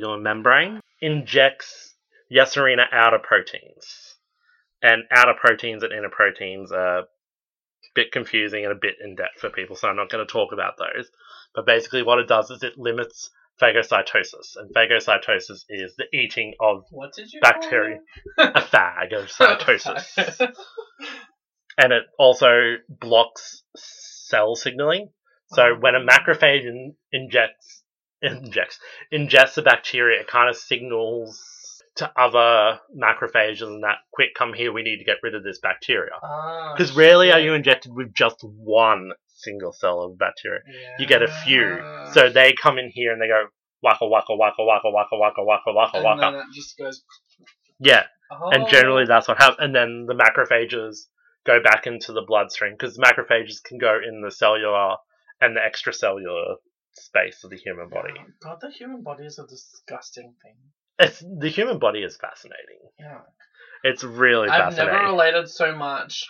membrane injects Yersinia outer proteins. And outer proteins and inner proteins are a bit confusing and a bit in depth for people, so I'm not going to talk about those. But basically, what it does is it limits phagocytosis, and phagocytosis is the eating of What did you Bacteria. A phag of cytosis. and it also blocks cell signaling. So oh. when a macrophage in, injects injects ingests a bacteria, it kind of signals to other macrophages and that quick come here, we need to get rid of this bacteria. Ah, Because rarely are you injected with just one single cell of bacteria. Yeah. You get a few. So they come in here and they go waka waka waka waka waka waka waka waka and waka. then it just goes. Yeah, Oh. and generally that's what happens. And then the macrophages go back into the bloodstream because macrophages can go in the cellular and the extracellular space of the human body. God, the human body is a disgusting thing. It's the human body is fascinating. Yeah. It's really fascinating. I've fascinating. never related so much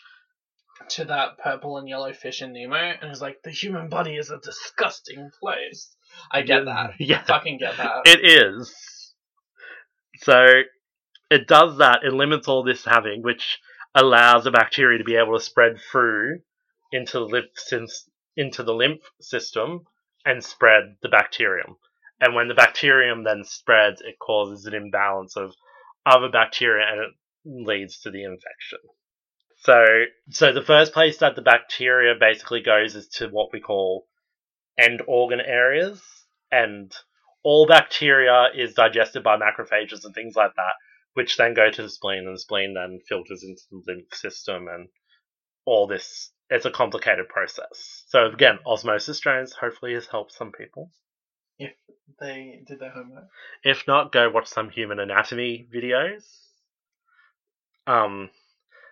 to that purple and yellow fish in Nemo, and it's like the human body is a disgusting place. I get that. Yeah, Fucking get that. it is. So it does that. It limits all this having, which allows the bacteria to be able to spread through into the lymph into the lymph system and spread the bacterium. And when the bacterium then spreads, it causes an imbalance of other bacteria and it leads to the infection. So, so the first place that the bacteria basically goes is to what we call end organ areas, and all bacteria is digested by macrophages and things like that, which then go to the spleen, and the spleen then filters into the lymph system, and all this. It's a complicated process. So again, osmosis drains hopefully has helped some people. If they did their homework. If not, go watch some human anatomy videos. Um,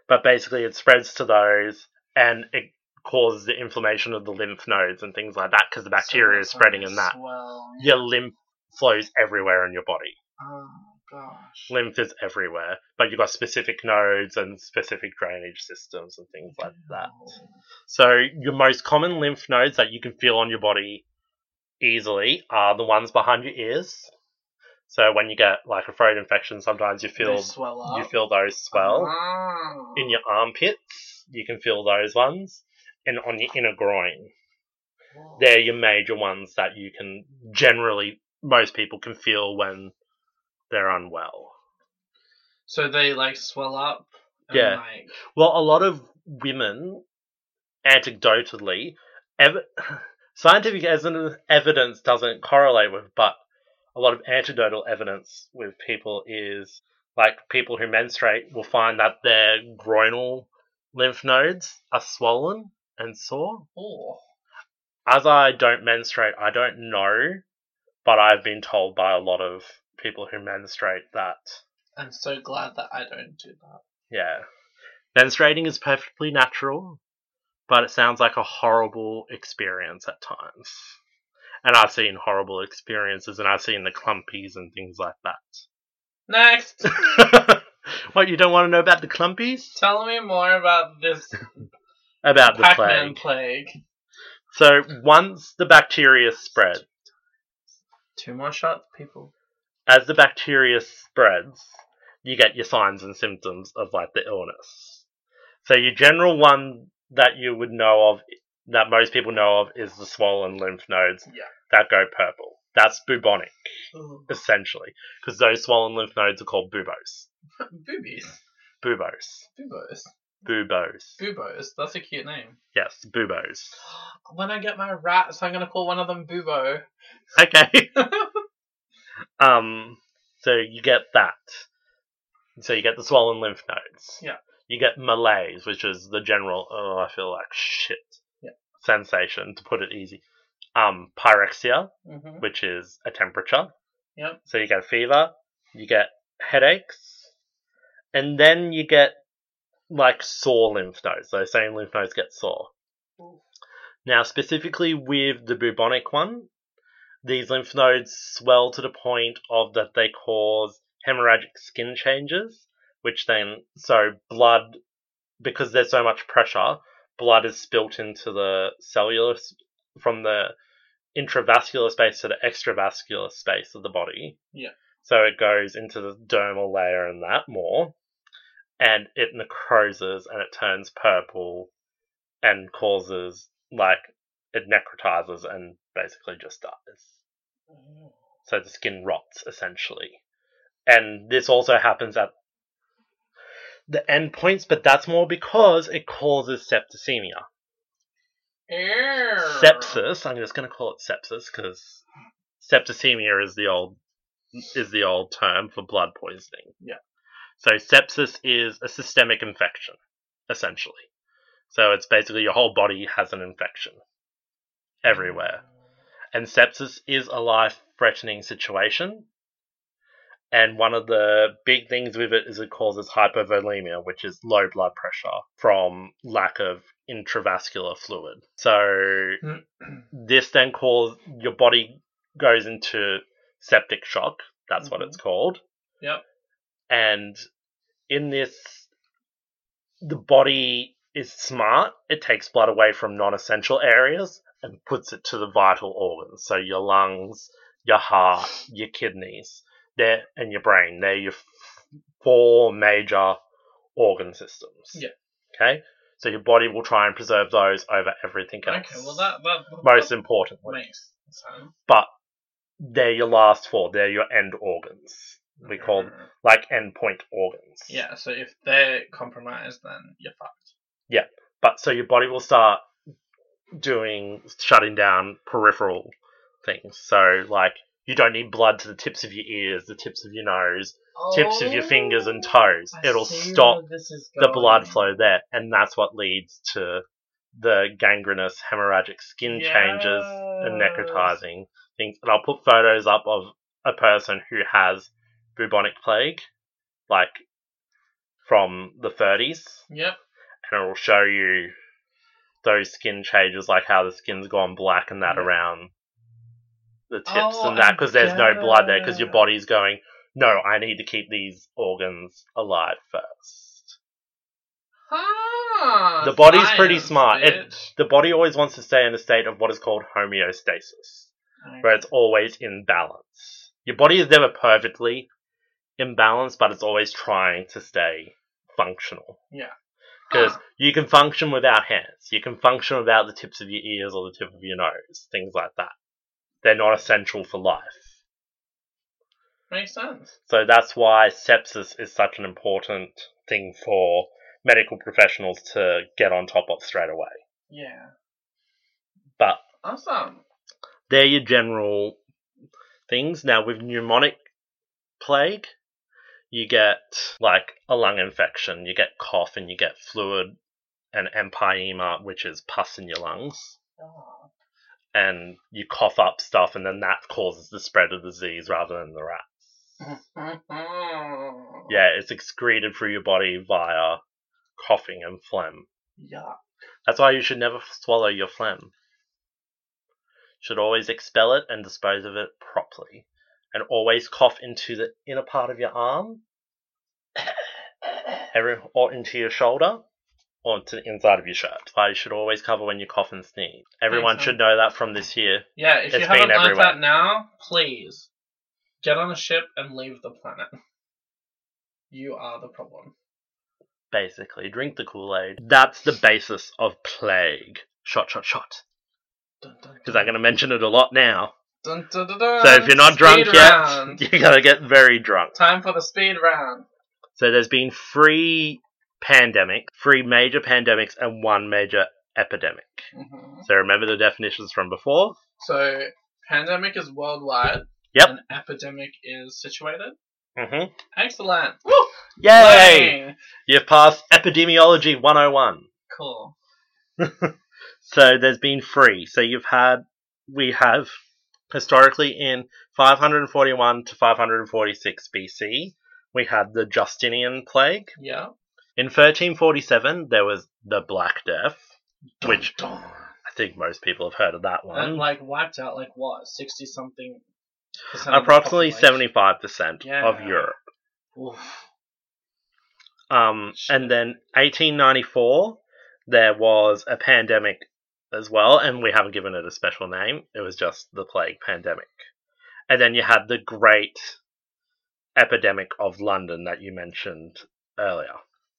but basically, it spreads to those, and it causes the inflammation of the lymph nodes and things like that because the bacteria is spreading in that. Well, Your lymph flows everywhere in your body. Oh gosh. Lymph is everywhere, but you've got specific nodes and specific drainage systems and things like that. So your most common lymph nodes that you can feel on your body easily are the ones behind your ears. So when you get like a throat infection, sometimes you feel you feel those swell Ah. in your armpits. You can feel those ones, and on your inner groin. They're your major ones that you can generally most people can feel when they're unwell. So they like swell up. And, Yeah. Like, Well, a lot of women, anecdotally, ev- scientific evidence- evidence doesn't correlate with, but a lot of anecdotal evidence with people is like people who menstruate will find that their groinal lymph nodes are swollen and sore. oh. As I don't menstruate, I don't know, but I've been told by a lot of people who menstruate that I'm so glad that I don't do that. Yeah. Menstruating is perfectly natural, but it sounds like a horrible experience at times. And I've seen horrible experiences and I've seen the clumpies and things like that. Next, what, you don't want to know about the clumpies? tell me more about this About the Pac-Man plague. plague. So once the bacteria spread, Two more shots, people. As the bacteria spreads, you get your signs and symptoms of like the illness. So your general one that you would know of, that most people know of, is the swollen lymph nodes Yeah. that go purple. That's bubonic, Ooh. essentially, because those swollen lymph nodes are called buboes. Boobies. Bubos. Boobos. Bubos. Boobos. That's a cute name. Yes, bubos. When I get my rats, I'm gonna call one of them Bubo. Okay. um. So you get that. So you get the swollen lymph nodes. Yeah. You get malaise, which is the general. Oh, I feel like shit. Yeah. Sensation, to put it easy. Um, pyrexia, hmm which is a temperature. Yep. So you get fever, you get headaches, and then you get like sore lymph nodes. So same lymph nodes get sore. Now, specifically with the bubonic one, these lymph nodes swell to the point of that they cause hemorrhagic skin changes, which then so blood because there's so much pressure, blood is spilt into the cellular from the intravascular space to the extravascular space of the body. Yeah. So it goes into the dermal layer and that more, and it necroses and it turns purple, and causes like it necrotizes and basically just dies. So the skin rots essentially. And this also happens at the endpoints, but that's more because it causes septicemia. Ew. Sepsis, I'm just going to call it sepsis because septicemia is the old is the old term for blood poisoning. Yeah. So sepsis is a systemic infection, essentially. So it's basically your whole body has an infection mm. everywhere. And sepsis is a life threatening situation. And one of the big things with it is it causes hypovolemia, which is low blood pressure from lack of intravascular fluid. So this then causes your body goes into septic shock. That's what Mhm. it's called. Yep. And in this, the body is smart. It takes blood away from non essential areas and puts it to the vital organs. So your lungs, your heart, your kidneys, there, and your brain. They're your f- four major organ systems. Yeah. Okay? So your body will try and preserve those over everything else. Okay, well that that Most that importantly. makes sense. But they're your last four. They're your end organs. We call them uh. like endpoint organs. Yeah, so if they're compromised, then you're fucked. Yeah. But so your body will start doing shutting down peripheral things. So like you don't need blood to the tips of your ears, the tips of your nose, tips of your fingers and toes. Oh, I It'll stop the blood flow there, and that's what leads to the gangrenous hemorrhagic skin changes and necrotizing things. And I'll put photos up of a person who has bubonic plague, like from the 30s, Yep. and it'll show you those skin changes, like how the skin's gone black and that Yeah. around the tips Oh, and that, because there's no blood there, because your body's going, no, I need to keep these organs alive first. Huh, The body's pretty smart. It- The body always wants to stay in a state of what is called homeostasis. where it's always in balance. Your body is never perfectly in balance, but it's always trying to stay functional. Because Huh. you can function without hands, you can function without the tips of your ears or the tip of your nose, things like that. They're not essential for life. Makes sense. So that's why sepsis is such an important thing for medical professionals to get on top of straight away. Yeah. But Awesome. they're your general things. Now, with pneumonic plague, you get like a lung infection, you get cough, and you get fluid and empyema, which is pus in your lungs, Oh. and you cough up stuff, and then that causes the spread of disease rather than the rats. Yeah, it's excreted through your body via coughing and phlegm. Yeah. That's why you should never swallow your phlegm. Should always expel it and dispose of it properly. And always cough into the inner part of your arm, every, or into your shoulder, or to the inside of your shirt. Why you should always cover when you cough and sneeze. Everyone should know that from this year. Yeah, if you It's haven't learned everywhere. that now, please get on a ship and leave the planet. You are the problem. Basically, drink the Kool Aid. That's the basis of plague. Shot, shot, shot. Dun, dun, Because I'm going to mention it a lot now. dun, dun, dun, dun. So if you're not drunk Speed yet, you're going to get very drunk. Time for the speed round. So there's been three pandemic, three major pandemics, and one major epidemic. hmm So remember the definitions from before? So, pandemic is worldwide. Yep. And epidemic is situated. Mm-hmm. Excellent. Woo! Yay! Wang! You've passed Epidemiology 101. Cool. So there's been three. So you've had, we have historically in 541 to 546 BC, we had the Justinian plague. Yeah. In 1347, there was the Black Death, which Dun, dun. I think most people have heard of that one. And like wiped out like what, sixty something percent of the Approximately 75% of Europe. Oof. Um, Shit. and then 1894, there was a pandemic as well, and we haven't given it a special name. It was just the plague pandemic. And then you had the great epidemic of London that you mentioned earlier.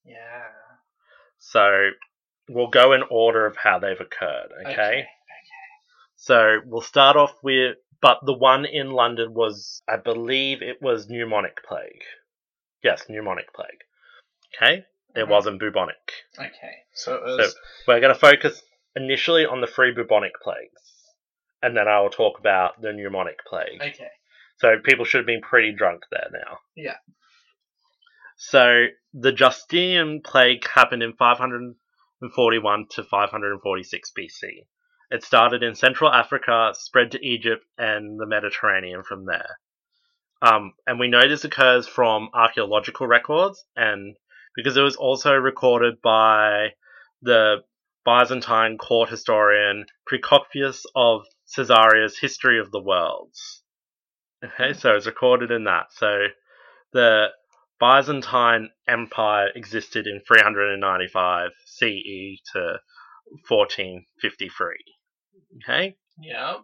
Yeah. So we'll go in order of how they've occurred, okay? Okay. So we'll start off with, but the one in London was, I believe it was pneumonic plague. Yes, pneumonic plague. Okay? It Mhm. wasn't bubonic. Okay. So was. We're going to focus initially on the three bubonic plagues. And then I will talk about the pneumonic plague. okay. So people should have been pretty drunk there now. Yeah. So the Justinian plague happened in 541 to 546 BC. It started in Central Africa, spread to Egypt and the Mediterranean from there. Um, and we know this occurs from archaeological records, and because it was also recorded by the Byzantine court historian Procopius of Caesarea's History of the Worlds. Okay, so it's recorded in that. So the Byzantine Empire existed in 395 CE to 1453. Okay? Yeah.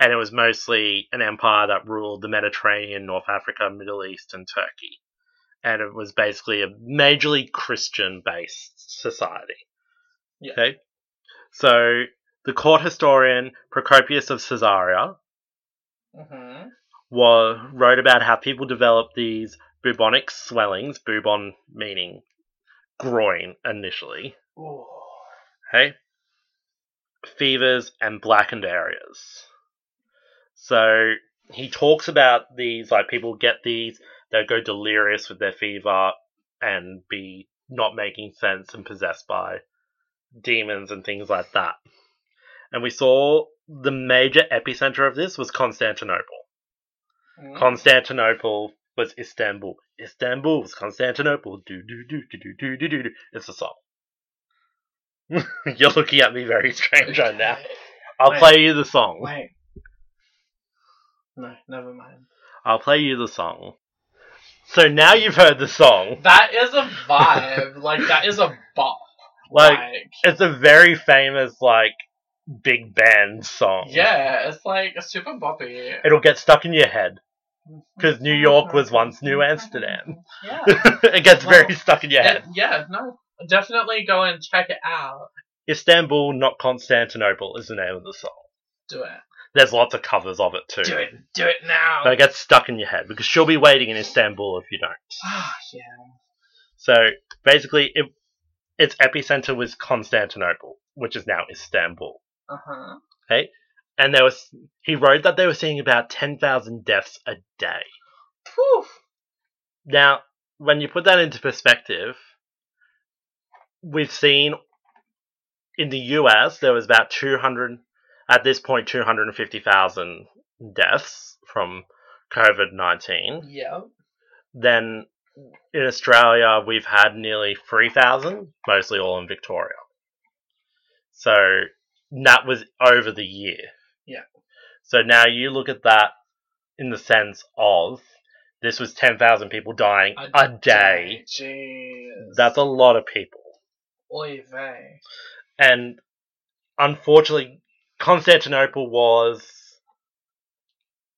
And it was mostly an empire that ruled the Mediterranean, North Africa, Middle East, and Turkey. And it was basically a majorly Christian based society. Yeah. Okay? So the court historian Procopius of Caesarea Mm-hmm. Was, wrote about how people developed these bubonic swellings, bubon meaning groin initially, Ooh. okay? Fevers and blackened areas. So he talks about these, like people get these, they'll go delirious with their fever and be not making sense and possessed by demons and things like that. And we saw the major epicenter of this was Constantinople. Mm. Constantinople was Istanbul. Istanbul was Constantinople. Do do do do do do do do. do. It's a song. You're looking at me very strange right now. I'll Wait. play you the song. Wait. No, never mind. I'll play you the song. So now you've heard the song. That is a vibe. like that is a bop. Like, Like, It's a very famous like big band song. yeah, it's like a super boppy. It'll get stuck in your head 'Cause New York was once New Amsterdam. Yeah. it gets very stuck in your head. It- yeah, no. Definitely go and check it out. Istanbul, not Constantinople, is the name of the song. Do it. There's lots of covers of it too. Do it. Do it now. But it gets stuck in your head because she'll be waiting in Istanbul if you don't. Ah, yeah. So basically, it, its epicenter was Constantinople, which is now Istanbul. Uh huh. Okay, and there was he wrote that they were seeing about ten thousand deaths a day. Whew. Now, when you put that into perspective, we've seen in the US there was about two hundred at this point two hundred and fifty thousand deaths from COVID nineteen. Yep. then in Australia we've had nearly 3,000, mostly all in Victoria. So that was over the year. So now you look at that in the sense of this was 10,000 people dying a, day. Jeez. That's a lot of people. Oy vey. And unfortunately, Constantinople was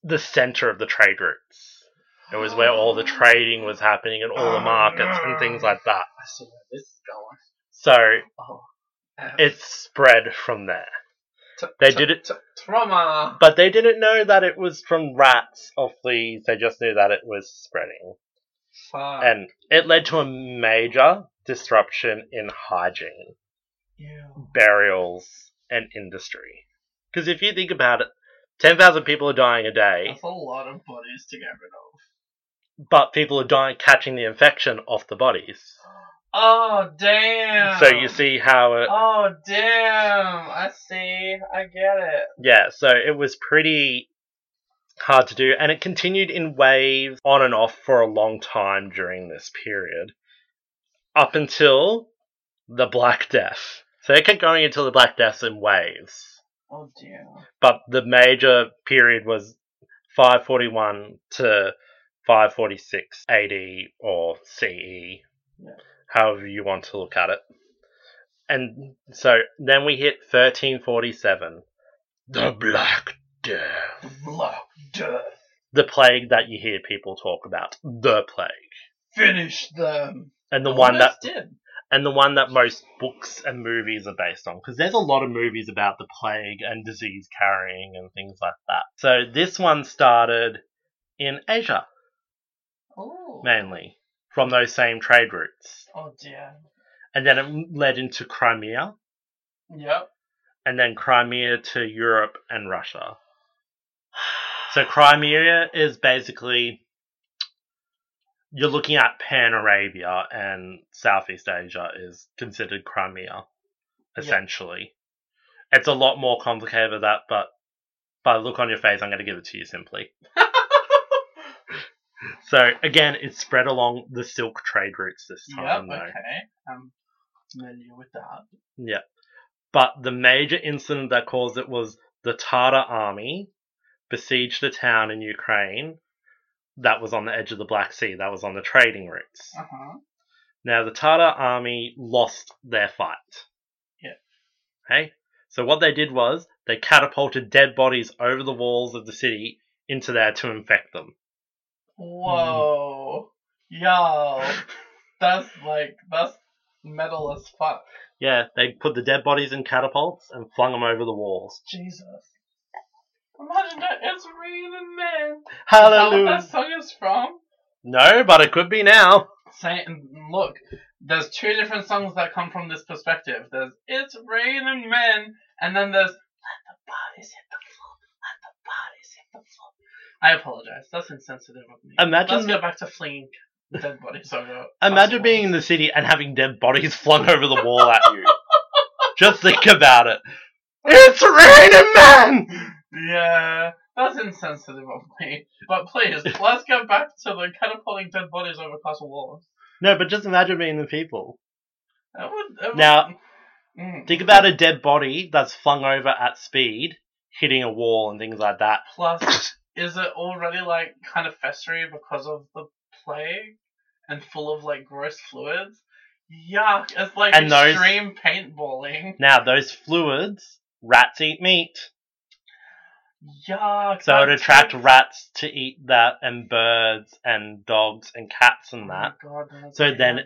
the center of the trade routes. It was where all the trading was happening and all the oh, markets and things like that. I see where this is going. So Oh. F. it spread from there. T- they t- did it- t- trauma. But they didn't know that it was from rats or fleas, they just knew that it was spreading. Fuck. And it led to a major disruption in hygiene, burials, and industry. Because if you think about it, 10,000 people are dying a day, That's a lot of bodies to get rid of. but people are dying, catching the infection off the bodies. Oh, Oh damn. So you see how it, Oh damn. I see. I get it. yeah, so it was pretty hard to do, and it continued in waves on and off for a long time during this period, up until the Black Death. So it kept going until the Black Death in waves, Oh dear. but the major period was 541 to 546 AD or CE, Yeah. However you want to look at it. And so then we hit 1347. The Black Death. Black Death. The plague that you hear people talk about. The plague. Finish them. And the one that did. and the one that most books and movies are based on because there's a lot of movies about the plague and disease carrying and things like that. So this one started in Asia Oh. mainly from those same trade routes. Oh dear. And then it led into Crimea Yep. and then Crimea to Europe and Russia. So Crimea is basically you're looking at Pan Arabia and Southeast Asia is considered Crimea, essentially. It's a lot more complicated than that, but by the look on your face, I'm going to give it to you simply. So again, it's spread along the silk trade routes this yep. time, though. Okay. I'm familiar with that. Yeah. But the major incident that caused it was the Tatar army besieged a town in Ukraine that was on the edge of the Black Sea, that was on the trading routes. Uh huh. Now, the Tatar army lost their fight. Yeah. Okay? So, what they did was they catapulted dead bodies over the walls of the city into there to infect them. Mm. Whoa. Yo. That's like that's metal as fuck. Yeah, they put the dead bodies in catapults and flung them over the walls. Jesus. Imagine that it's raining men. Is that Hallelujah! what that song is from? No, but it could be now. Saying, look, there's two different songs that come from this perspective. There's "It's Raining Men," and then there's "Let the bodies hit the floor, let the bodies hit the floor." I apologize. That's insensitive of me. Imagine Let's go back to flinging dead bodies over. Imagine past being in the city and having dead bodies flung over the wall at you. Just think about it. It's raining man. Yeah, that's insensitive of me. But please, let's go back to the catapulting dead bodies over castle walls. No, but just imagine being the people. That would, that would- Now, Mm. Think about a dead body that's flung over at speed, hitting a wall and things like that. Plus, is it already like kind of festery because of the plague and full of like gross fluids? Yuck! It's like And those- extreme paintballing. Now, those fluids, rats eat meat, Yuck! so it attract so- rats to eat that, and birds, and dogs, and cats, and oh that. Oh God, So then-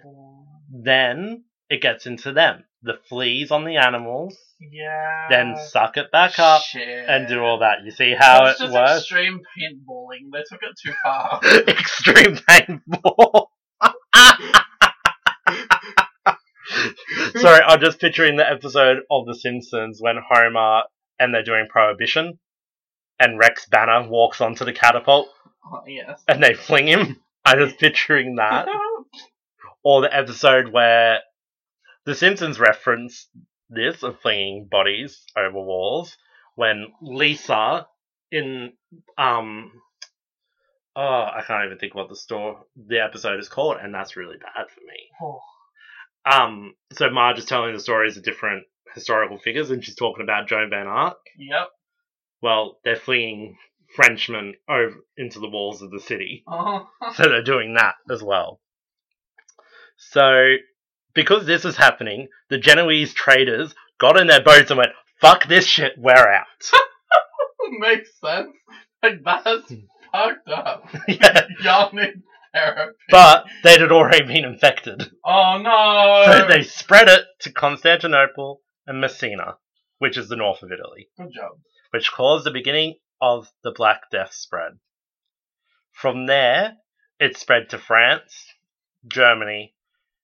Then it gets into them. The fleas on the animals, yeah. then suck it back up Shit. and do all that. You see how That's it just works? extreme paintballing. They took it too far. Extreme paintball. Sorry, I'm just picturing the episode of The Simpsons when Homer and they're doing Prohibition, and Rex Banner walks onto the catapult oh, yes. and they fling him. I'm just picturing that. or the episode where The Simpsons reference this of flinging bodies over walls when Lisa in um oh I can't even think what the store the episode is called and that's really bad for me. Oh, Um so Marge is telling the stories of different historical figures and she's talking about Joan of Arc. yep. Well, they're flinging Frenchmen over into the walls of the city. Oh. So they're doing that as well. So, because this is happening, the Genoese traders got in their boats and went, fuck this shit, we're out. Makes sense. Like that's Hmm. fucked up. yeah. Y'all need therapy. But they'd had already been infected. oh no. So they spread it to Constantinople and Messina, which is the north of Italy, Good job. which caused the beginning of the Black Death spread. From there, it spread to France, Germany,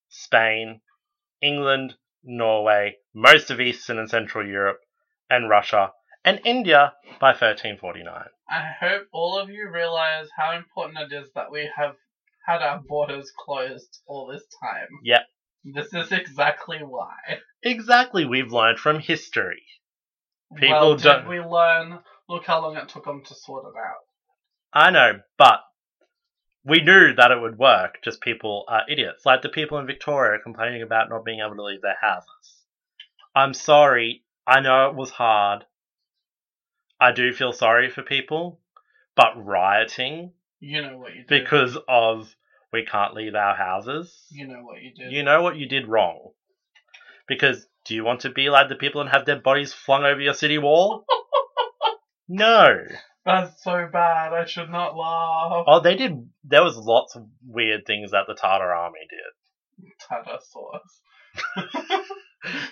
Spain, England, Norway, most of Eastern and Central Europe, and Russia, and India by 1349. I hope all of you realize how important it is that we have had our borders closed all this time. Yep. This is exactly why. Exactly, we've learned from history. People well, don't- did we learn? Look how long it took them to sort it out. I know, but we knew that it would work, just people are idiots. Like the people in Victoria complaining about not being able to leave their houses. I'm sorry, I know it was hard. I do feel sorry for people, but rioting You know what you did. because of we can't leave our houses, you know what you did. you know what you did wrong. Because Do you want to be like the people and have their bodies flung over your city wall? no. That's so bad. I should not laugh. Oh, they did. There was lots of weird things that the Tartar army did. Tartar sauce.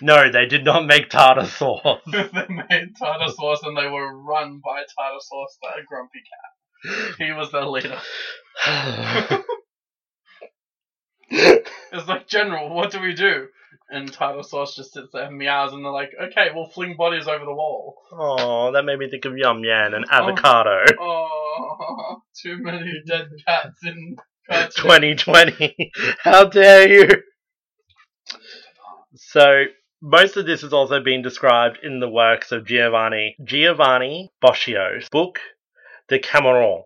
No, they did not make tartar sauce. they made tartar sauce and they were run by tartar sauce, the grumpy cat. He was their leader. It's like, General, what do we do? And tartar sauce just sits there and meows, and they're like, okay, we'll fling bodies over the wall. oh, that made me think of Yum Yan and oh. avocado. Oh, too many dead cats in cartoons. 2020. How dare you? So, most of this has also been described in the works of Giovanni Giovanni Boccaccio's book, Decameron.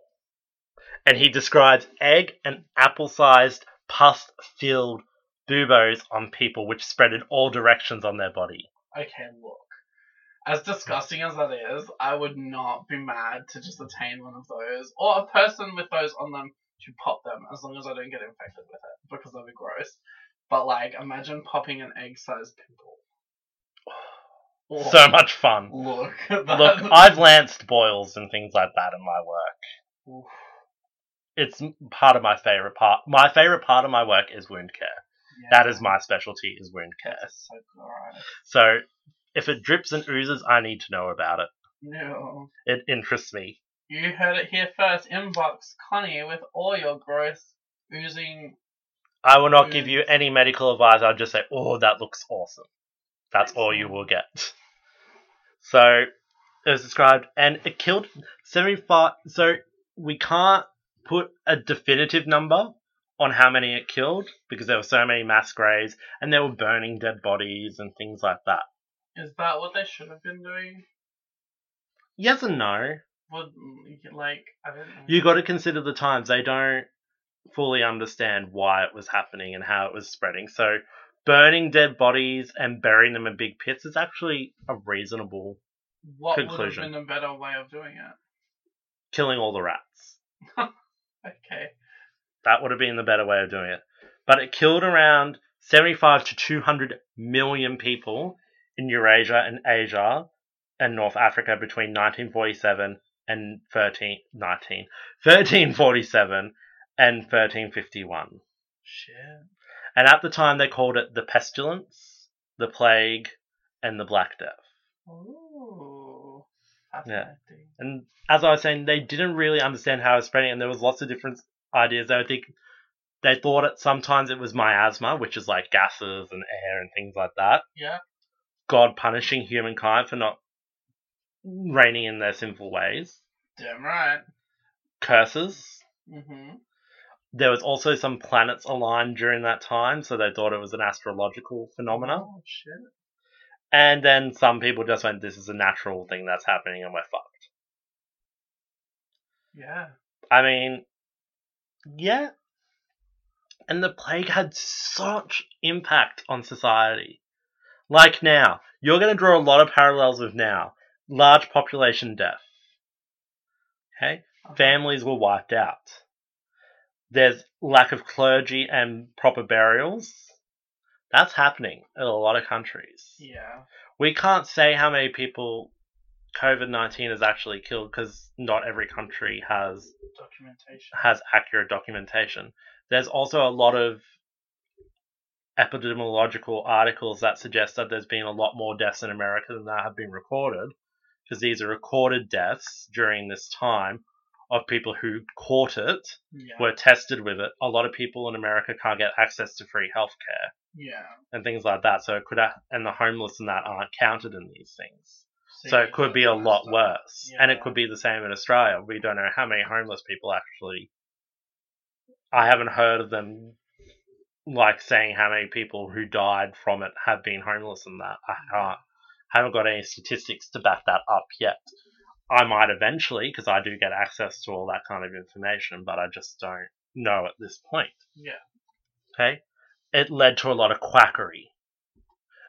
And he describes egg and apple-sized pus-filled buboes on people which spread in all directions on their body. Okay, look. As disgusting as that is, I would not be mad to just attain one of those, or a person with those on them to pop them, as long as I don't get infected with it, because that'd be gross. But like, imagine popping an egg-sized pimple. Oh, So much fun. look. Look, I've lanced boils and things like that in my work. Oof. It's part of my favorite part. My favorite part of my work is wound care. That Yeah, is my specialty, is wound care. so gross. So if it drips and oozes, I need to know about it. No. It interests me. You heard it here first. Inbox Connie with all your gross oozing. I will not give you any medical advice. I'll just say, oh, that looks awesome. That's all you will get. So it was described, and it killed 75. So we can't put a definitive number on how many it killed because there were so many mass graves and they were burning dead bodies and things like that. Is that what they should have been doing? Yes and no. Would mm, like I don't know. You got to consider the times. They don't fully understand why it was happening and how it was spreading. So burning dead bodies and burying them in big pits is actually a reasonable what conclusion. would have been a better way of doing it? killing all the rats. Okay. That would have been the better way of doing it. But it killed around 75 to 200 million people in Eurasia and Asia and North Africa between 1947 and 13, 19, 1347 and 1351. Shit. And at the time, they called it the pestilence, the plague, and the Black Death. Ooh. Yeah. And as I was saying, they didn't really understand how it was spreading, and there was lots of different ideas. They would think they thought it sometimes it was miasma, which is like gases and air and things like that. Yeah. God punishing humankind for not reigning in their sinful ways. Damn right. Curses. Mm-hmm. There was also some planets aligned during that time, so they thought it was an astrological phenomena. Oh shit. And then some people just went, "This is a natural thing that's happening, and we're fucked." Yeah. I mean, yeah. And the plague had such impact on society. Like now, you're going to draw a lot of parallels with now. Large population death. Okay? Families were wiped out. There's lack of clergy and proper burials. That's happening in a lot of countries. Yeah. We can't say how many people COVID 19 has actually killed because not every country has Documentation. has accurate documentation. There's also a lot of epidemiological articles that suggest that there's been a lot more deaths in America than that have been recorded, because these are recorded deaths during this time of people who caught it, Yeah. were tested with it. A lot of people in America can't get access to free healthcare Yeah. and things like that. So it could, and the homeless and that aren't counted in these things. See, So it could be a lot up. worse. And it could be the same in Australia. We don't know how many homeless people actually. I haven't heard of them like saying how many people who died from it have been homeless and that. I can't, haven't got any statistics to back that up yet. I might eventually because I do get access to all that kind of information, but I just don't know at this point. Yeah. Okay? It led to a lot of quackery.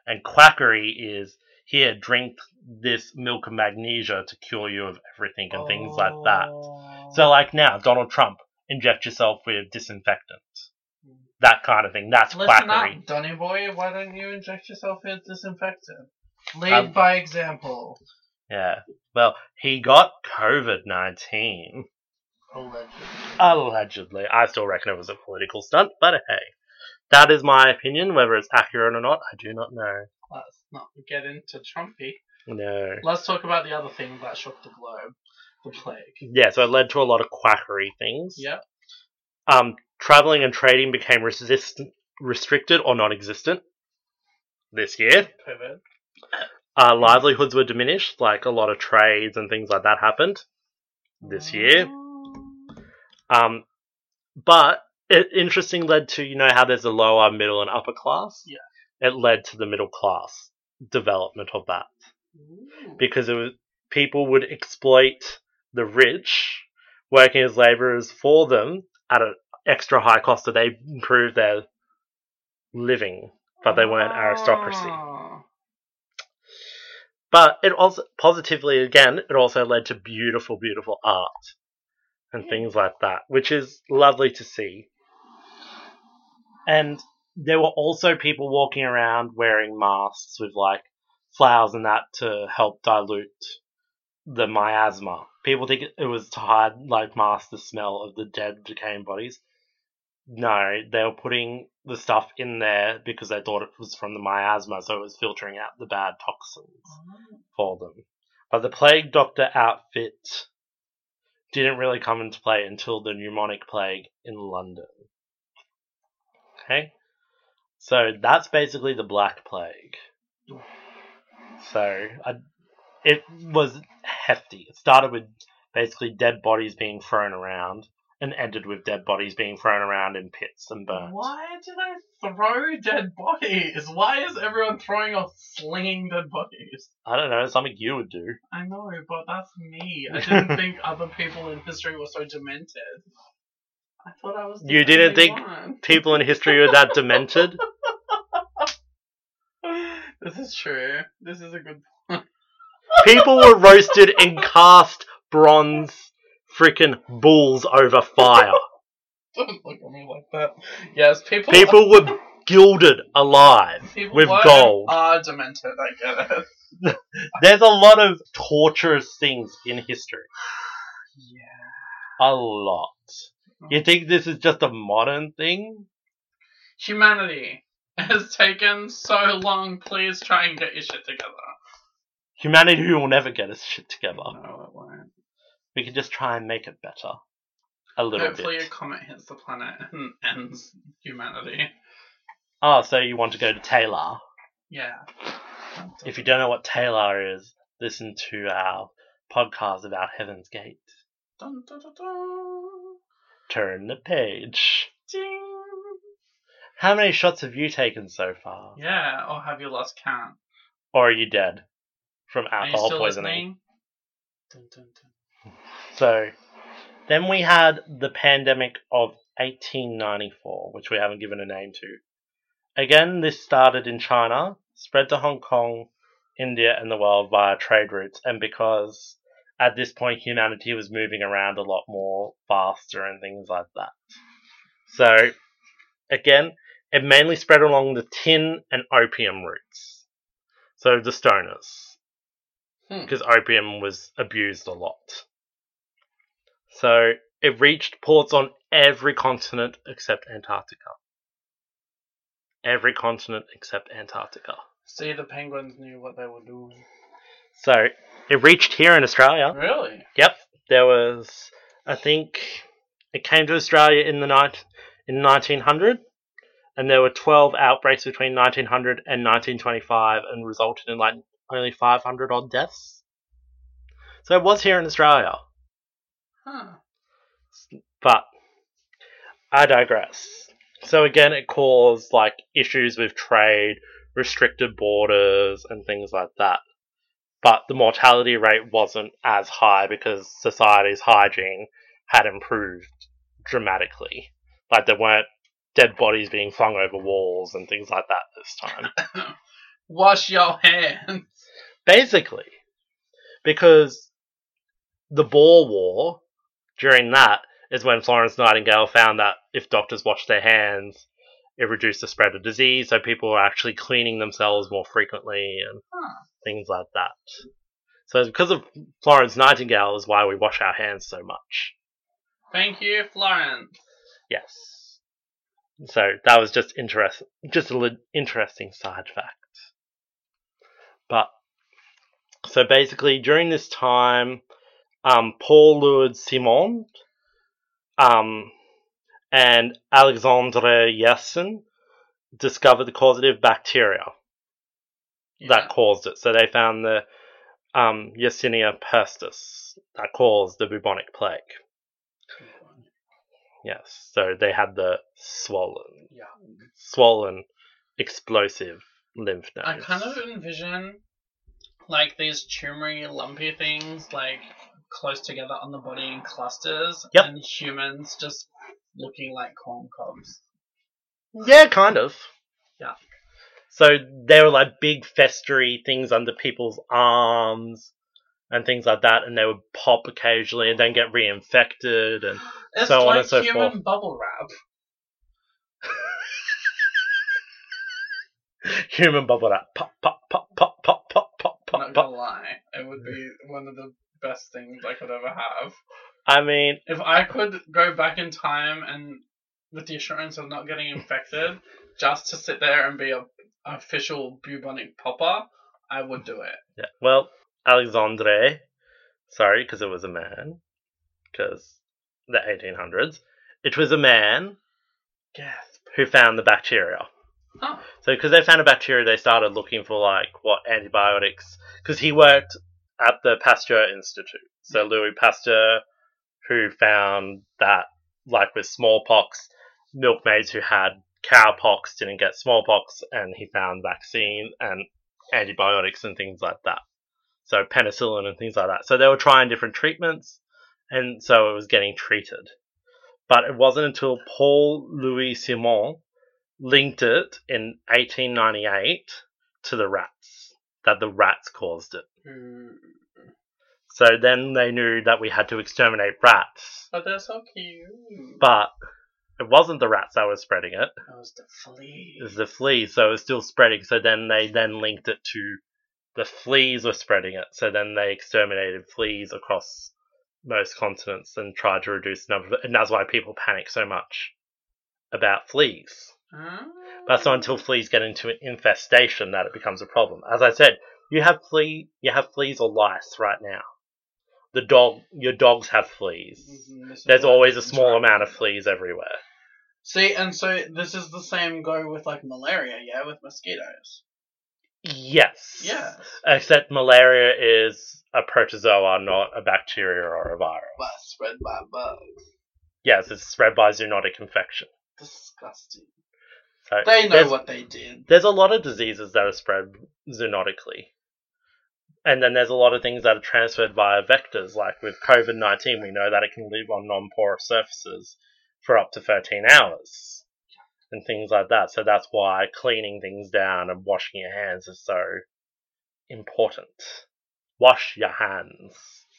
And quackery is here, drink this milk of magnesia to cure you of everything and things like that. Oh. So, like now, Donald Trump, inject yourself with disinfectant. that kind of thing. That's Listen quackery. up, Donny boy. Why don't you inject yourself with disinfectant? Lead Um, by example. Yeah. Well, he got COVID nineteen. Allegedly. Allegedly. I still reckon it was a political stunt, but hey. That is my opinion. Whether it's accurate or not, I do not know. Let's not get into Trumpy. No. Let's talk about the other thing that shook the globe. The plague. Yeah, so it led to a lot of quackery things. Yeah. Um, traveling and trading became resist- restricted or non-existent this year. COVID. Uh, livelihoods were diminished, like a lot of trades and things like that happened this year. Um, but it interesting led to you know how there's a lower, middle, and upper class. Yeah. It led to the middle class development of that Ooh. because it was people would exploit the rich working as laborers for them at an extra high cost so they improve their living, but they weren't aristocracy. Ah. But it also positively again, it also led to beautiful, beautiful art and things like that, which is lovely to see. And there were also people walking around wearing masks with like flowers and that to help dilute the miasma. People think it was to hide, like, mask the smell of the dead, decaying bodies. No, they were putting the stuff in there because they thought it was from the miasma, so it was filtering out the bad toxins oh. for them. But the plague doctor outfit didn't really come into play until the pneumonic plague in London. Okay? So that's basically the Black Plague. So I, it was hefty. It started with basically dead bodies being thrown around and ended with dead bodies being thrown around in pits and burnt. Why do they throw dead bodies? Why is everyone throwing or slinging dead bodies? I don't know, something you would do. I know, but that's me. I didn't think other people in history were so demented. I thought I was. the You didn't only think- one. People in history were that demented. This is true. This is a good. Point. people were roasted in cast bronze freaking bulls over fire. Don't look at me like that. Yes, people. People were gilded alive people with were gold. Are demented. I get it. There's a lot of torturous things in history. Yeah. A lot. You mm-hmm. think this is just a modern thing? Humanity has taken so long. Please try and get your shit together. Humanity will never get its shit together. No, it won't. We can just try and make it better. A little bit. Hopefully, bit. a comet hits the planet and ends humanity. Oh, so you want to go to Taylor. Yeah. If you don't know what Taylor is, listen to our podcast about Heaven's Gate. Dun, dun, dun, dun. Turn the page. Ding. How many shots have you taken so far? Yeah, or have you lost count? Or are you dead from alcohol poisoning? Dun, dun, dun. So, then we had the pandemic of 1894, which we haven't given a name to. Again, this started in China, spread to Hong Kong, India, and the world via trade routes, and because at this point humanity was moving around a lot more faster and things like that. So, again, it mainly spread along the tin and opium routes. So, the stoners Hmm. because opium was abused a lot. So it reached ports on every continent except Antarctica. Every continent except Antarctica. See, the penguins knew what they were doing. So it reached here in Australia. Really? Yep, there was, I think, it came to Australia in the night in 1900, and there were 12 outbreaks between 1900 and 1925, and resulted in like only 500 odd deaths. So it was here in Australia. Huh. But I digress. So again, it caused like issues with trade, restricted borders, and things like that. But the mortality rate wasn't as high because society's hygiene had improved dramatically. Like there weren't dead bodies being flung over walls and things like that this time. Wash your hands. Basically, because the Boer War, during that, is when Florence Nightingale found that if doctors washed their hands, it reduced the spread of disease, so people were actually cleaning themselves more frequently and Huh. Things like that. So because of Florence Nightingale is why we wash our hands so much. Thank you, Florence. Yes. So that was just interest, just a li- interesting side fact. But so basically, during this time, um, Paul Louis Simond, um, and Alexandre Yersin discovered the causative bacteria that caused it. So they found the um, Yersinia pestis that caused the bubonic plague. Yes, so they had the swollen, Yeah. swollen, explosive lymph nodes. I kind of envision like these tumory, lumpy things like close together on the body in clusters, Yep. and humans just looking like corn cobs. Yeah, kind of. Yeah. So they were like big festery things under people's arms and things like that, and they would pop occasionally and then get reinfected. And It's So on and so human forth. bubble wrap. human bubble wrap, pop, pop, pop, pop, pop, pop, pop, pop, Not gonna lie, it would be one of the best things I could ever have. I mean, If I could go back in time and with the assurance of not getting infected, just to sit there and be a official bubonic popper, I would do it. yeah. Well, Alexandre, sorry, because it was a man, because the 1800s, it was a man Gasp. who found the bacteria. Oh, So, because they found a bacteria, they started looking for like what antibiotics. Because he worked at the Pasteur Institute. So Louis Pasteur, who found that like with smallpox, milkmaids who had cowpox didn't get smallpox, and he found vaccine and antibiotics and things like that. So penicillin and things like that. So they were trying different treatments, and so it was getting treated. But it wasn't until Paul Louis Simond linked it in 1898 to the rats, that the rats caused it. Mm. So then they knew that we had to exterminate rats, But they're so cute. but it wasn't the rats that were spreading it, That was the flea. it was the fleas, so it was still spreading. So then they then linked it to the fleas were spreading it. So then they exterminated fleas across most continents and tried to reduce the number of it. And that's why people panic so much about fleas. Ah. But it's not until fleas get into an infestation that it becomes a problem. As I said, you have flea, you have fleas or lice right now. The dog, your dogs have fleas. Mhm, There's always a small amount of fleas everywhere. See, and so this is the same go with like malaria, yeah, with mosquitoes. Yes. Yeah. Except malaria is a protozoa, not a bacteria or a virus. But spread by bugs. Yes, it's spread by zoonotic infection. Disgusting. So They know what they did. there's a lot of diseases that are spread zoonotically. And then there's a lot of things that are transferred via vectors, like with COVID 19, we know that it can live on non porous surfaces for up to 13 hours and things like that. So that's why cleaning things down and washing your hands is so important. Wash your hands.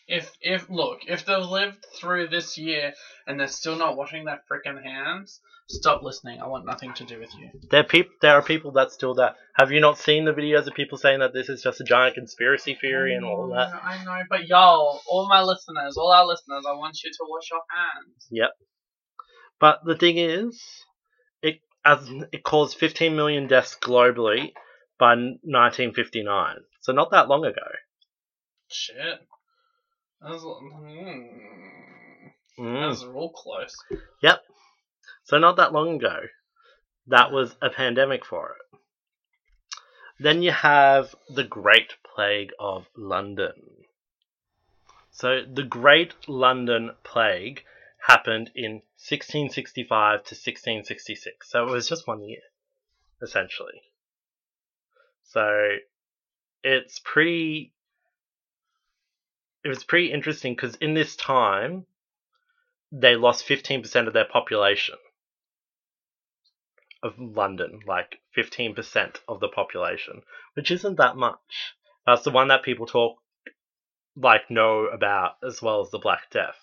If if look, if they've lived through this year and they're still not washing their freaking hands, stop listening. I want nothing to do with you. There, peop- there are people that still that. Have you not seen the videos of people saying that this is just a giant conspiracy theory and all that? Mm, I know, but y'all, all my listeners, all our listeners, I want you to wash your hands. But the thing is, it as it caused 15 million deaths globally by 1959. So not that long ago. Shit. That was, mm, that Mm. was real close. Yep. So not that long ago. That was a pandemic for it. Then you have the Great Plague of London. So the Great London Plague happened in 1665 to 1666. So it was just one year, essentially. So it's pretty. It was pretty interesting because in this time, they lost 15% of their population of London, like 15% of the population, which isn't that much. That's the one that people talk, like, know about as well as the Black Death.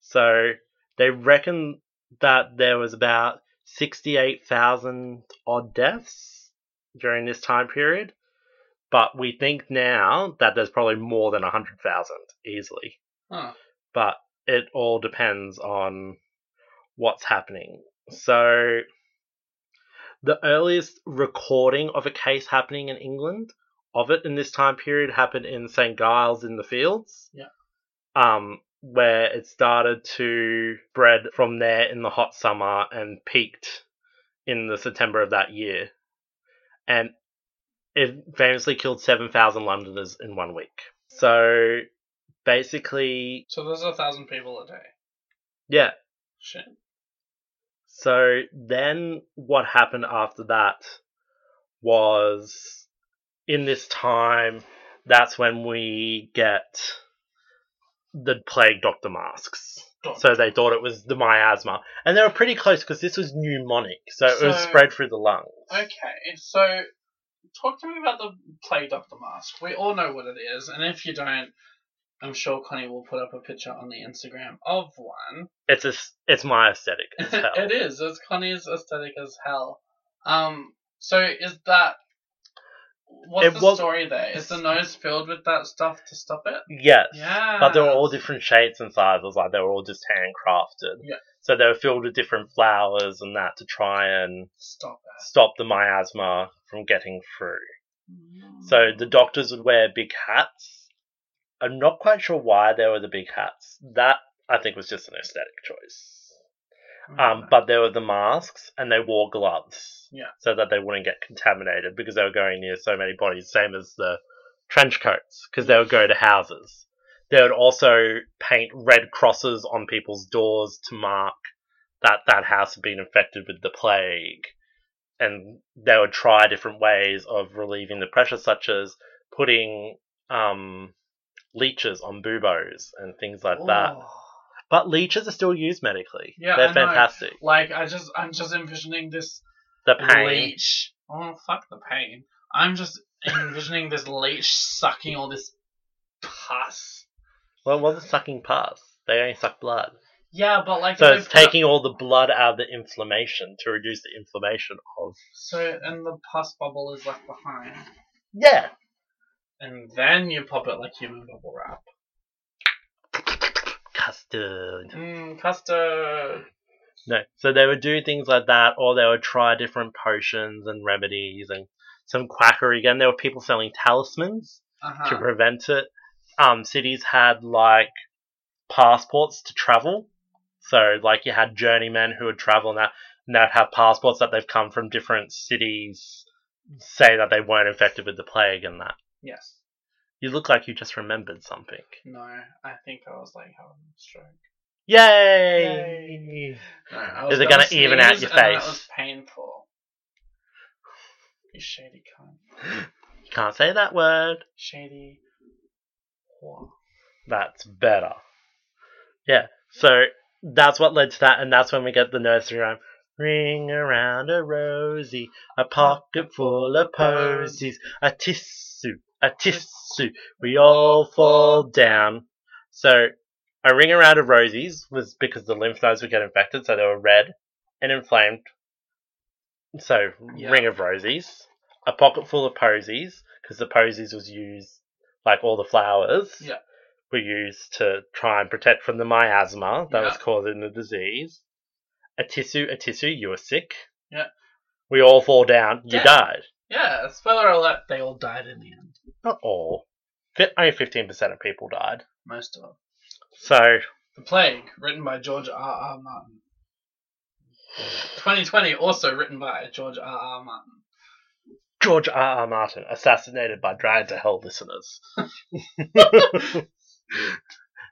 So they reckon that there was about 68,000 odd deaths during this time period. But we think now that there's probably more than 100,000 easily. Huh. But it all depends on what's happening. So, the earliest recording of a case happening in England of it in this time period happened in St. Giles in the Fields. Yeah. Um, where it started to spread from there in the hot summer and peaked in the September of that year. And it famously killed 7,000 Londoners in one week. So basically, So there's a thousand people a day. yeah. Shit. So then what happened after that was in this time, that's when we get the plague doctor masks. So they thought it was the miasma. And they were pretty close because this was pneumonic. So, it was spread through the lungs. Okay, so talk to me about the plague doctor mask. We all know what it is, and if you don't, I'm sure Connie will put up a picture on the Instagram of one. It's a, it's my aesthetic as hell. it is. It's Connie's aesthetic as hell. Um. So is that what's It the was- story there? Is the nose filled with that stuff to stop it? Yes. Yeah. But they were all different shapes and sizes, like they were all just handcrafted. Yeah. So they were filled with different flowers and that to try and Stop it. stop the miasma from getting through. Mm. So the doctors would wear big hats. I'm not quite sure why they were the big hats. That I think was just an aesthetic choice. Um, but there were the masks, and they wore gloves, Yeah. so that they wouldn't get contaminated because they were going near so many bodies. Same as the trench coats, because they would go to houses. They would also paint red crosses on people's doors to mark that that house had been infected with the plague. And they would try different ways of relieving the pressure, such as putting um, leeches on buboes and things like that. But leeches are still used medically. Yeah, They're I know. fantastic. Like I just, I'm just envisioning this The pain. leech. Oh fuck the pain. I'm just envisioning this leech sucking all this pus. Well, it wasn't sucking pus. They only suck blood. Yeah, but like So it's taking all the blood out of the inflammation to reduce the inflammation of. So and the pus bubble is left behind, Yeah. and then you pop it like human bubble wrap. Custard. Mmm, custard. No. So they would do things like that, or they would try different potions and remedies and some quackery. Again, there were people selling talismans Uh to prevent it. Um, cities had like passports to travel. So like you had journeymen who would travel and that and they'd have passports that they've come from different cities, say that they weren't infected with the plague and that. Yes. You look like you just remembered something. No, I think I was like having a stroke. Yay! No, Is it gonna even out your face? It was painful. You shady cunt. You can't say that word. Shady. whore. That's better. Yeah. So that's what led to that, and that's when we get the nursery rhyme. Ring around a rosy, a pocket full of posies, a tissue, a tissue, we all fall down. So a ring around of rosies was because the lymph nodes would get infected, so they were red and inflamed. So Yeah. ring of rosies, a pocket full of posies, because the posies was used like all the flowers Yeah. were used to try and protect from the miasma that was causing the disease. A tissue, a tissue, you were sick. Yeah. We all fall down, you Yeah. died. Yeah, spoiler alert, they all died in the end. Not all. Fi- Only 15% of people died. Most of them. So, The Plague, written by George R. R. Martin. 2020, also written by George R. R. Martin. George R. R. Martin, assassinated by Drag to Hell listeners.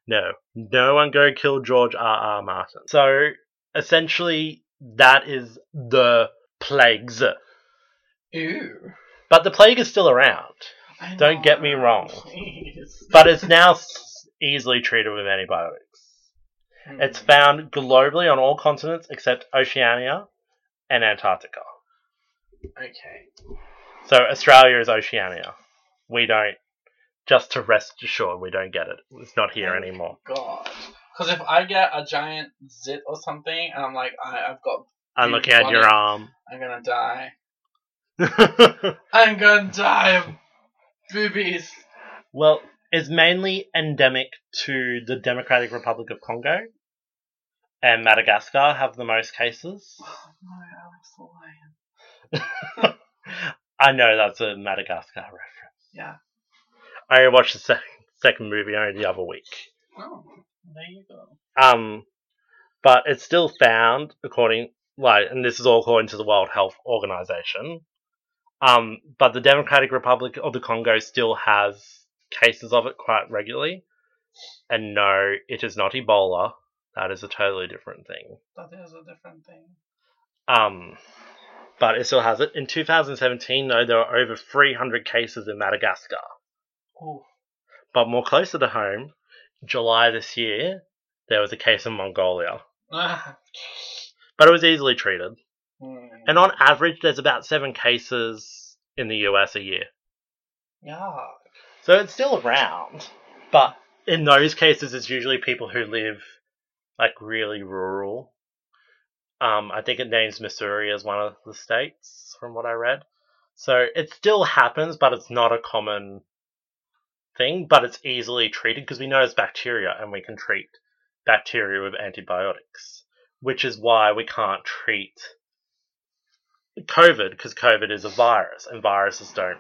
no, no one go kill George R. R. Martin. So, essentially, that is the plagues. Ew. But the plague is still around. Don't get me wrong. But it's now s- easily treated with antibiotics. Hmm. It's found globally on all continents except Oceania and Antarctica. Okay. So Australia is Oceania. We don't. Just to rest assured, we don't get it. It's not here Thank anymore. God. Because if I get a giant zit or something, and I'm like, I, I've got I'm looking at your arm. I'm gonna die. I'm gonna die of boobies. well, it's mainly endemic to the Democratic Republic of Congo, and Madagascar have the most cases. Oh no, Alex the Lion. I know that's a Madagascar reference. Yeah. I watched the sec- second movie only the other week. Oh, there you go. Um, but it's still found according like, and this is all according to the World Health Organization. Um, but the Democratic Republic of the Congo still has cases of it quite regularly. And no, it is not Ebola. That is a totally different thing. That is a different thing. Um, but it still has it. In 2017, though, there were over 300 cases in Madagascar. Ooh. But more closer to home, July this year, there was a case in Mongolia. Ah. But it was easily treated. Hmm. And on average, there's about seven cases in the US a year. Yeah. So it's still around. But in those cases, it's usually people who live like really rural. Um, I think it names Missouri as one of the states from what I read. So it still happens, but it's not a common thing. But it's easily treated because we know it's bacteria and we can treat bacteria with antibiotics, which is why we can't treat COVID because COVID is a virus and viruses don't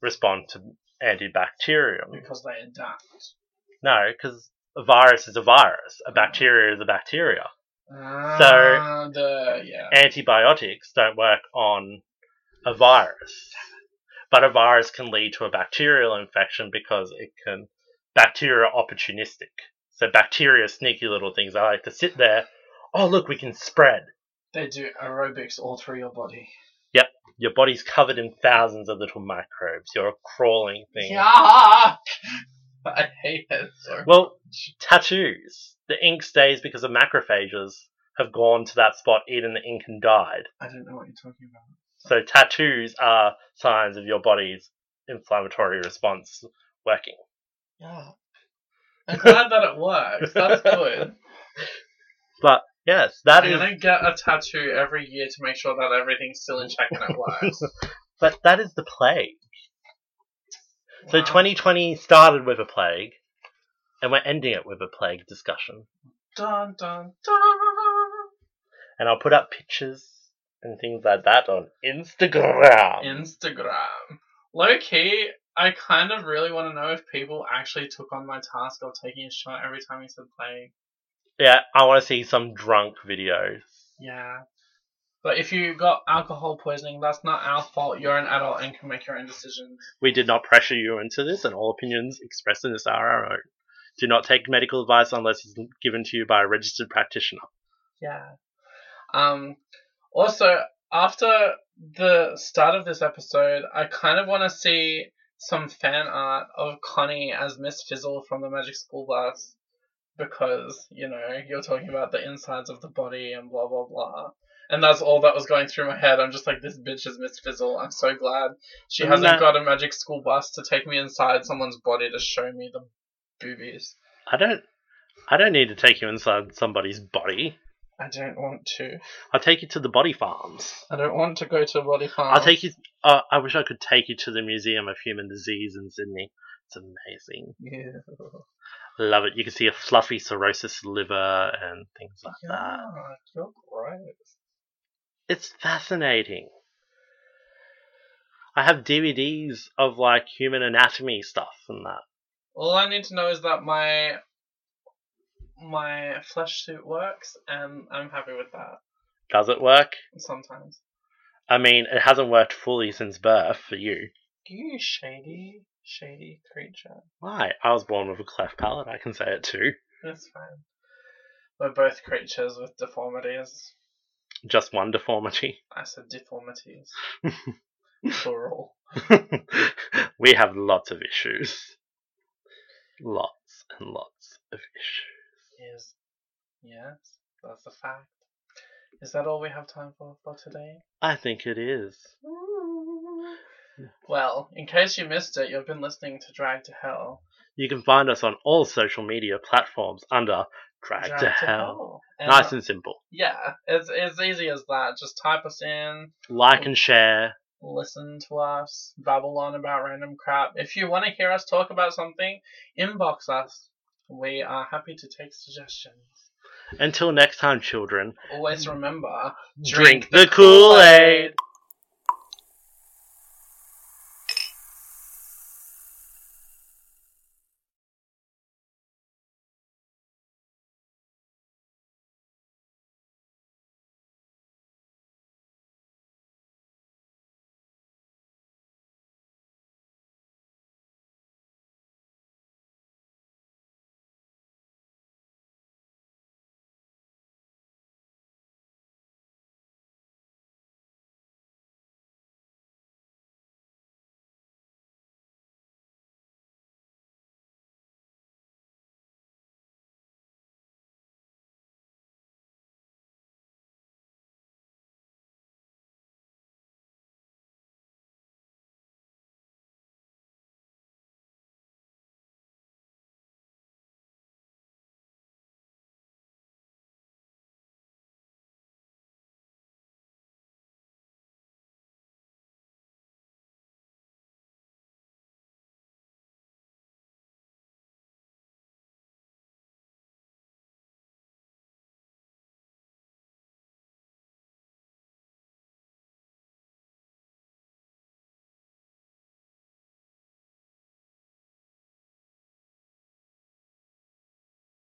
respond to antibacterium. Because they adapt. No, because a virus is a virus. A bacteria is a bacteria. Ah, the yeah. Antibiotics don't work on a virus. But a virus can lead to a bacterial infection because it can. Bacteria are opportunistic. So bacteria are sneaky little things. I like to sit there. Oh, look, we can spread. They do aerobics all through your body. Yep. Your body's covered in thousands of little microbes. You're a crawling thing. Yeah. I hate it so. Well, tattoos. The ink stays because the macrophages have gone to that spot, eaten the ink, and died. I don't know what you're talking about. So tattoos are signs of your body's inflammatory response working. Yeah. I'm glad that it works. That's good. But yes, that I'm is. gonna get a tattoo every year to make sure that everything's still in check and it works. But that is the plague. So Wow. 2020 started with a plague, and we're ending it with a plague discussion. Dun dun dun. And I'll put up pictures and things like that on Instagram. Instagram. Low key, I kind of really want to know if people actually took on my task of taking a shot every time you said plague. Yeah, I want to see some drunk videos. Yeah. But if you got alcohol poisoning, that's not our fault. You're an adult and can make your own decisions. We did not pressure you into this, and all opinions expressed in this are our own. Do not take medical advice unless it's given to you by a registered practitioner. Yeah. Um. Also, after the start of this episode, I kind of want to see some fan art of Connie as Miss Frizzle from the Magic School Bus, because you know you're talking about the insides of the body and blah blah blah. And that's all that was going through my head. I'm just like, this bitch is Miss Frizzle. I'm so glad she hasn't that- got a magic school bus to take me inside someone's body to show me the boobies. I don't. I don't need to take you inside somebody's body. I don't want to. I'll take you to the body farms. I don't want to go to a body farm. I'll take you. Uh, I wish I could take you to the Museum of Human Disease in Sydney. It's amazing. Yeah. Love it. You can see a fluffy cirrhosis liver and things like that. Yeah, you're gross. It's fascinating. I have DVDs of like human anatomy stuff and that. All I need to know is that my my flesh suit works, and I'm happy with that. Does it work? Sometimes. I mean, it hasn't worked fully since birth for you. You shady, shady creature. Why? I was born with a cleft palate. I can say it too. That's fine. We're both creatures with deformities. Just one deformity. I said deformities. Plural. we have lots of issues. Lots and lots of issues. Yes. Yes, that's a fact. Is that all we have time for for today? I think it is. Well, in case you missed it, you've been listening to Drag to Hell. You can find us on all social media platforms under Drag, Drag to Hell. And, Nice and simple. yeah, it's it's easy as that. Just type us in, Like and share. listen to us, babble on about random crap. If you want to hear us talk about something, inbox us. We are happy to take suggestions. Until next time, children, Always remember, drink the Kool Aid.